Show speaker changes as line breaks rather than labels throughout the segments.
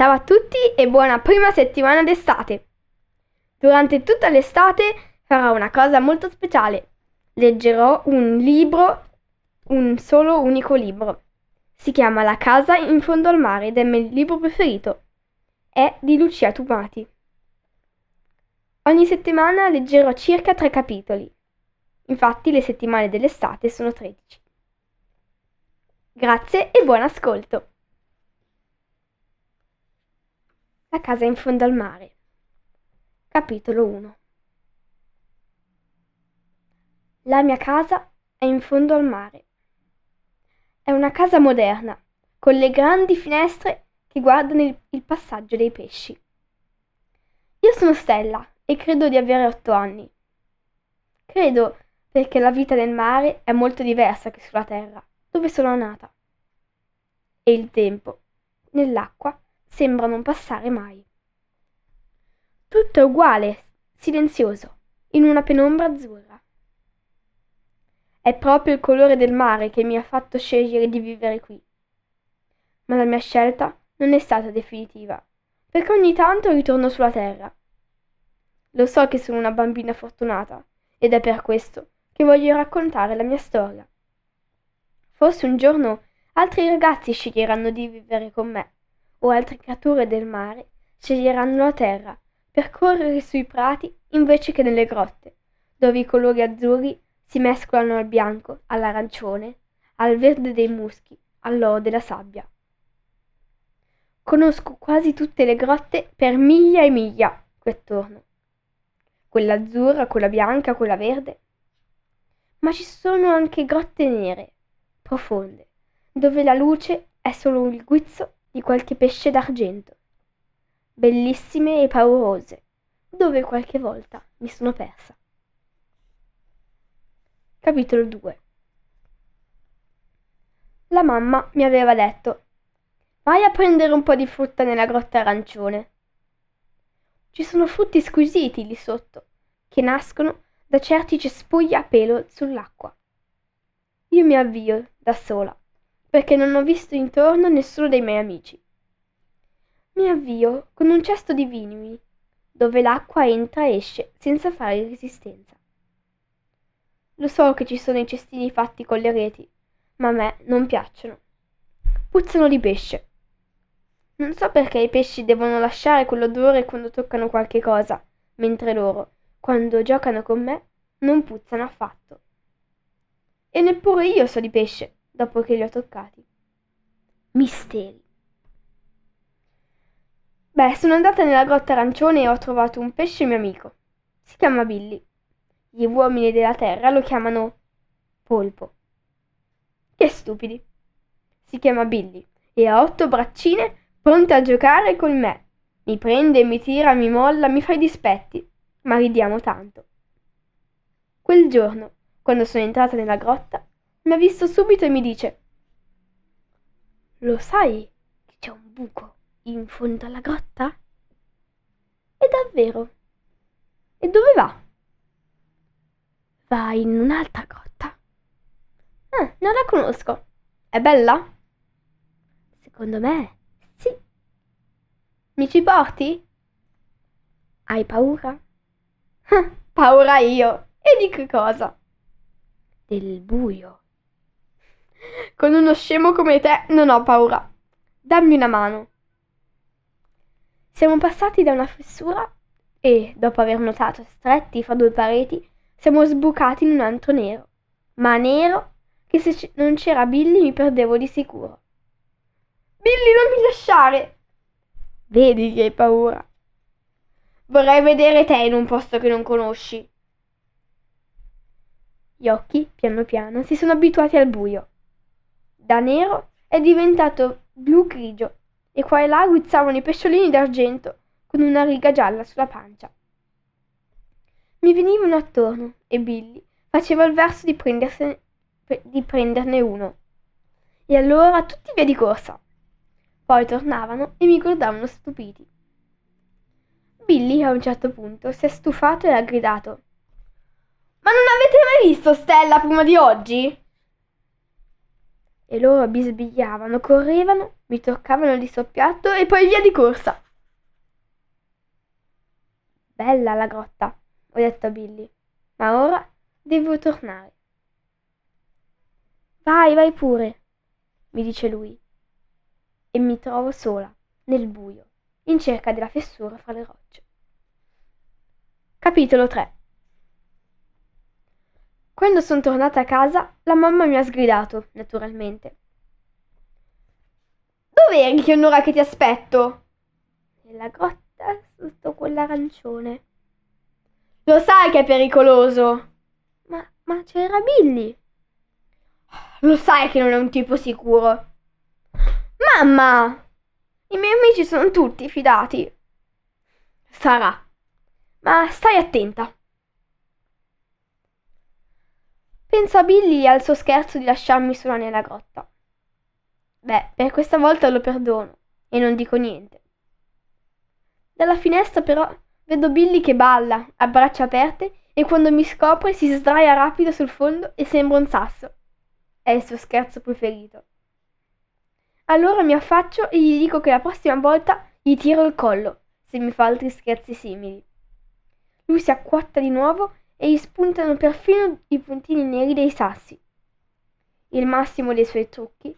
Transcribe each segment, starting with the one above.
Ciao a tutti e buona prima settimana d'estate! Durante tutta l'estate farò una cosa molto speciale. Leggerò un libro, un solo unico libro. Si chiama La casa in fondo al mare ed è il mio libro preferito. È di Lucia Tumati. Ogni settimana leggerò circa tre capitoli. Infatti le settimane dell'estate sono 13. Grazie e buon ascolto! La casa in fondo al mare. Capitolo 1 La mia casa è in fondo al mare. È una casa moderna, con le grandi finestre che guardano il, il passaggio dei pesci. Io sono Stella e credo di avere otto anni. Credo perché la vita nel mare è molto diversa che sulla terra, dove sono nata. E il tempo, nell'acqua, sembra non passare mai. Tutto è uguale, silenzioso, in una penombra azzurra. È proprio il colore del mare che mi ha fatto scegliere di vivere qui. Ma la mia scelta non è stata definitiva, perché ogni tanto ritorno sulla terra. Lo so che sono una bambina fortunata ed è per questo che voglio raccontare la mia storia. Forse un giorno altri ragazzi sceglieranno di vivere con me o altre creature del mare sceglieranno la terra per correre sui prati invece che nelle grotte, dove i colori azzurri si mescolano al bianco, all'arancione, al verde dei muschi, all'oro della sabbia. Conosco quasi tutte le grotte per miglia e miglia qui attorno. Quella azzurra, quella bianca, quella verde. Ma ci sono anche grotte nere, profonde, dove la luce è solo il guizzo di qualche pesce d'argento, bellissime e paurose, dove qualche volta mi sono persa. Capitolo 2 La mamma mi aveva detto Vai a prendere un po' di frutta nella grotta arancione. Ci sono frutti squisiti lì sotto, che nascono da certi cespugli a pelo sull'acqua. Io mi avvio da sola perché non ho visto intorno nessuno dei miei amici. Mi avvio con un cesto di vini, dove l'acqua entra e esce senza fare resistenza. Lo so che ci sono i cestini fatti con le reti, ma a me non piacciono. Puzzano di pesce. Non so perché i pesci devono lasciare quell'odore quando toccano qualche cosa, mentre loro, quando giocano con me, non puzzano affatto. E neppure io so di pesce dopo che li ho toccati. Misteri. Beh, sono andata nella grotta arancione e ho trovato un pesce mio amico. Si chiama Billy. Gli uomini della terra lo chiamano polpo. Che stupidi. Si chiama Billy e ha otto braccine pronte a giocare con me. Mi prende, mi tira, mi molla, mi fa i dispetti, ma ridiamo tanto. Quel giorno, quando sono entrata nella grotta, mi ha visto subito e mi dice Lo sai che c'è un buco in fondo alla grotta? E davvero? E dove va? Va in un'altra grotta. Ah, non la conosco. È bella? Secondo me sì. Mi ci porti? Hai paura? paura io. E di che cosa? Del buio. Con uno scemo come te non ho paura. Dammi una mano. Siamo passati da una fessura e, dopo aver nuotato stretti fra due pareti, siamo sbucati in un antro nero, ma nero che se non c'era Billy mi perdevo di sicuro. Billy, non mi lasciare! Vedi che hai paura. Vorrei vedere te in un posto che non conosci. Gli occhi, piano piano, si sono abituati al buio. Da nero è diventato blu grigio e qua e là guizzavano i pesciolini d'argento con una riga gialla sulla pancia. Mi venivano attorno e Billy faceva il verso di, di prenderne uno. E allora tutti via di corsa. Poi tornavano e mi guardavano stupiti. Billy a un certo punto si è stufato e ha gridato. Ma non avete mai visto Stella prima di oggi? E loro bisbigliavano, correvano, mi toccavano di soppiatto e poi via di corsa. Bella la grotta, ho detto a Billy, ma ora devo tornare. Vai, vai pure, mi dice lui, e mi trovo sola, nel buio, in cerca della fessura fra le rocce. Capitolo 3 Quando sono tornata a casa, la mamma mi ha sgridato, naturalmente. Dov'eri che è un'ora che ti aspetto? Nella grotta sotto quell'arancione. Lo sai che è pericoloso. Ma, ma c'era Billy. Lo sai che non è un tipo sicuro. Mamma! I miei amici sono tutti fidati. Sarà. Ma stai attenta. Penso a Billy al suo scherzo di lasciarmi sola nella grotta. Beh, per questa volta lo perdono e non dico niente. Dalla finestra però vedo Billy che balla, a braccia aperte, e quando mi scopre si sdraia rapido sul fondo e sembra un sasso. È il suo scherzo preferito. Allora mi affaccio e gli dico che la prossima volta gli tiro il collo, se mi fa altri scherzi simili. Lui si acquatta di nuovo e gli spuntano perfino i puntini neri dei sassi. Il massimo dei suoi trucchi.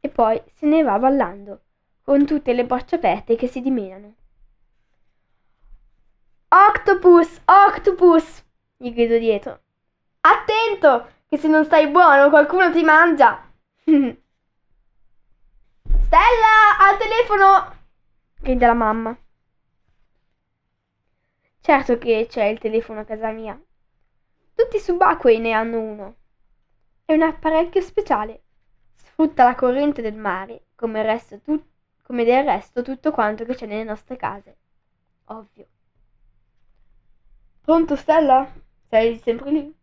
E poi se ne va ballando, con tutte le braccia aperte che si dimenano. Octopus! Octopus! gli grido dietro. Attento, che se non stai buono qualcuno ti mangia. Stella, al telefono! grida la mamma. Certo che c'è il telefono a casa mia. Tutti i subacquei ne hanno uno. È un apparecchio speciale. Sfrutta la corrente del mare, come, tu- come del resto tutto quanto che c'è nelle nostre case. Ovvio. Pronto, Stella? Sei sempre lì?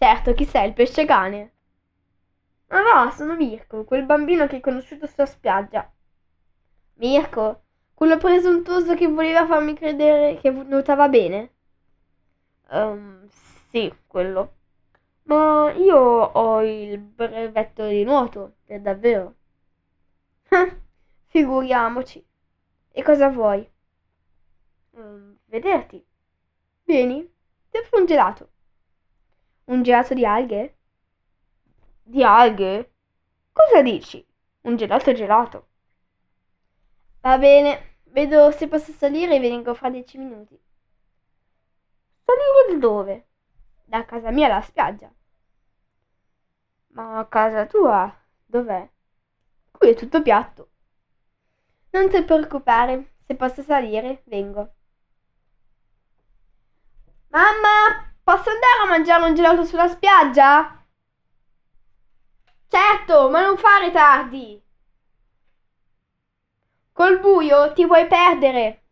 Certo, chi sei? Il pesce cane? Ma no, sono Mirko, quel bambino che hai conosciuto sulla spiaggia. Mirko? Quello presuntuoso che voleva farmi credere che nuotava bene? Um, sì, quello. Ma io ho il brevetto di nuoto, per davvero. Figuriamoci. E cosa vuoi? Um, vederti. Vieni, ti offro un gelato. Un gelato di alghe? Di alghe? Cosa dici? Un gelato gelato. Va bene, Vedo se posso salire e vengo fra dieci minuti. Salire dove? Da casa mia alla spiaggia. Ma casa tua dov'è? Qui è tutto piatto. Non ti preoccupare, se posso salire, vengo. Mamma, posso andare a mangiare un gelato sulla spiaggia? Certo, ma non fare tardi. Col buio ti vuoi perdere.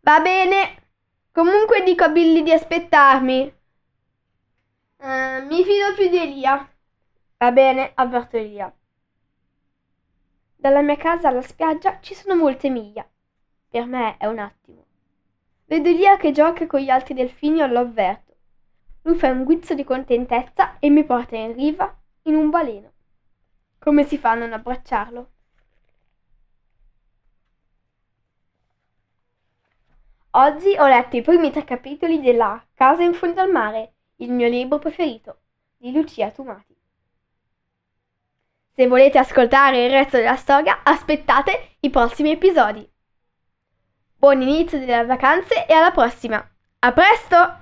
Va bene. Comunque dico a Billy di aspettarmi. Uh, mi fido più di Elia. Va bene, avverto Elia. Dalla mia casa alla spiaggia ci sono molte miglia. Per me è un attimo. Vedo Elia che gioca con gli altri delfini e lo avverto. Lui fa un guizzo di contentezza e mi porta in riva in un baleno. Come si fa a non abbracciarlo? Oggi ho letto i primi tre capitoli della Casa in fondo al mare, il mio libro preferito, di Lucia Tumati. Se volete ascoltare il resto della storia, aspettate i prossimi episodi. Buon inizio delle vacanze e alla prossima! A presto!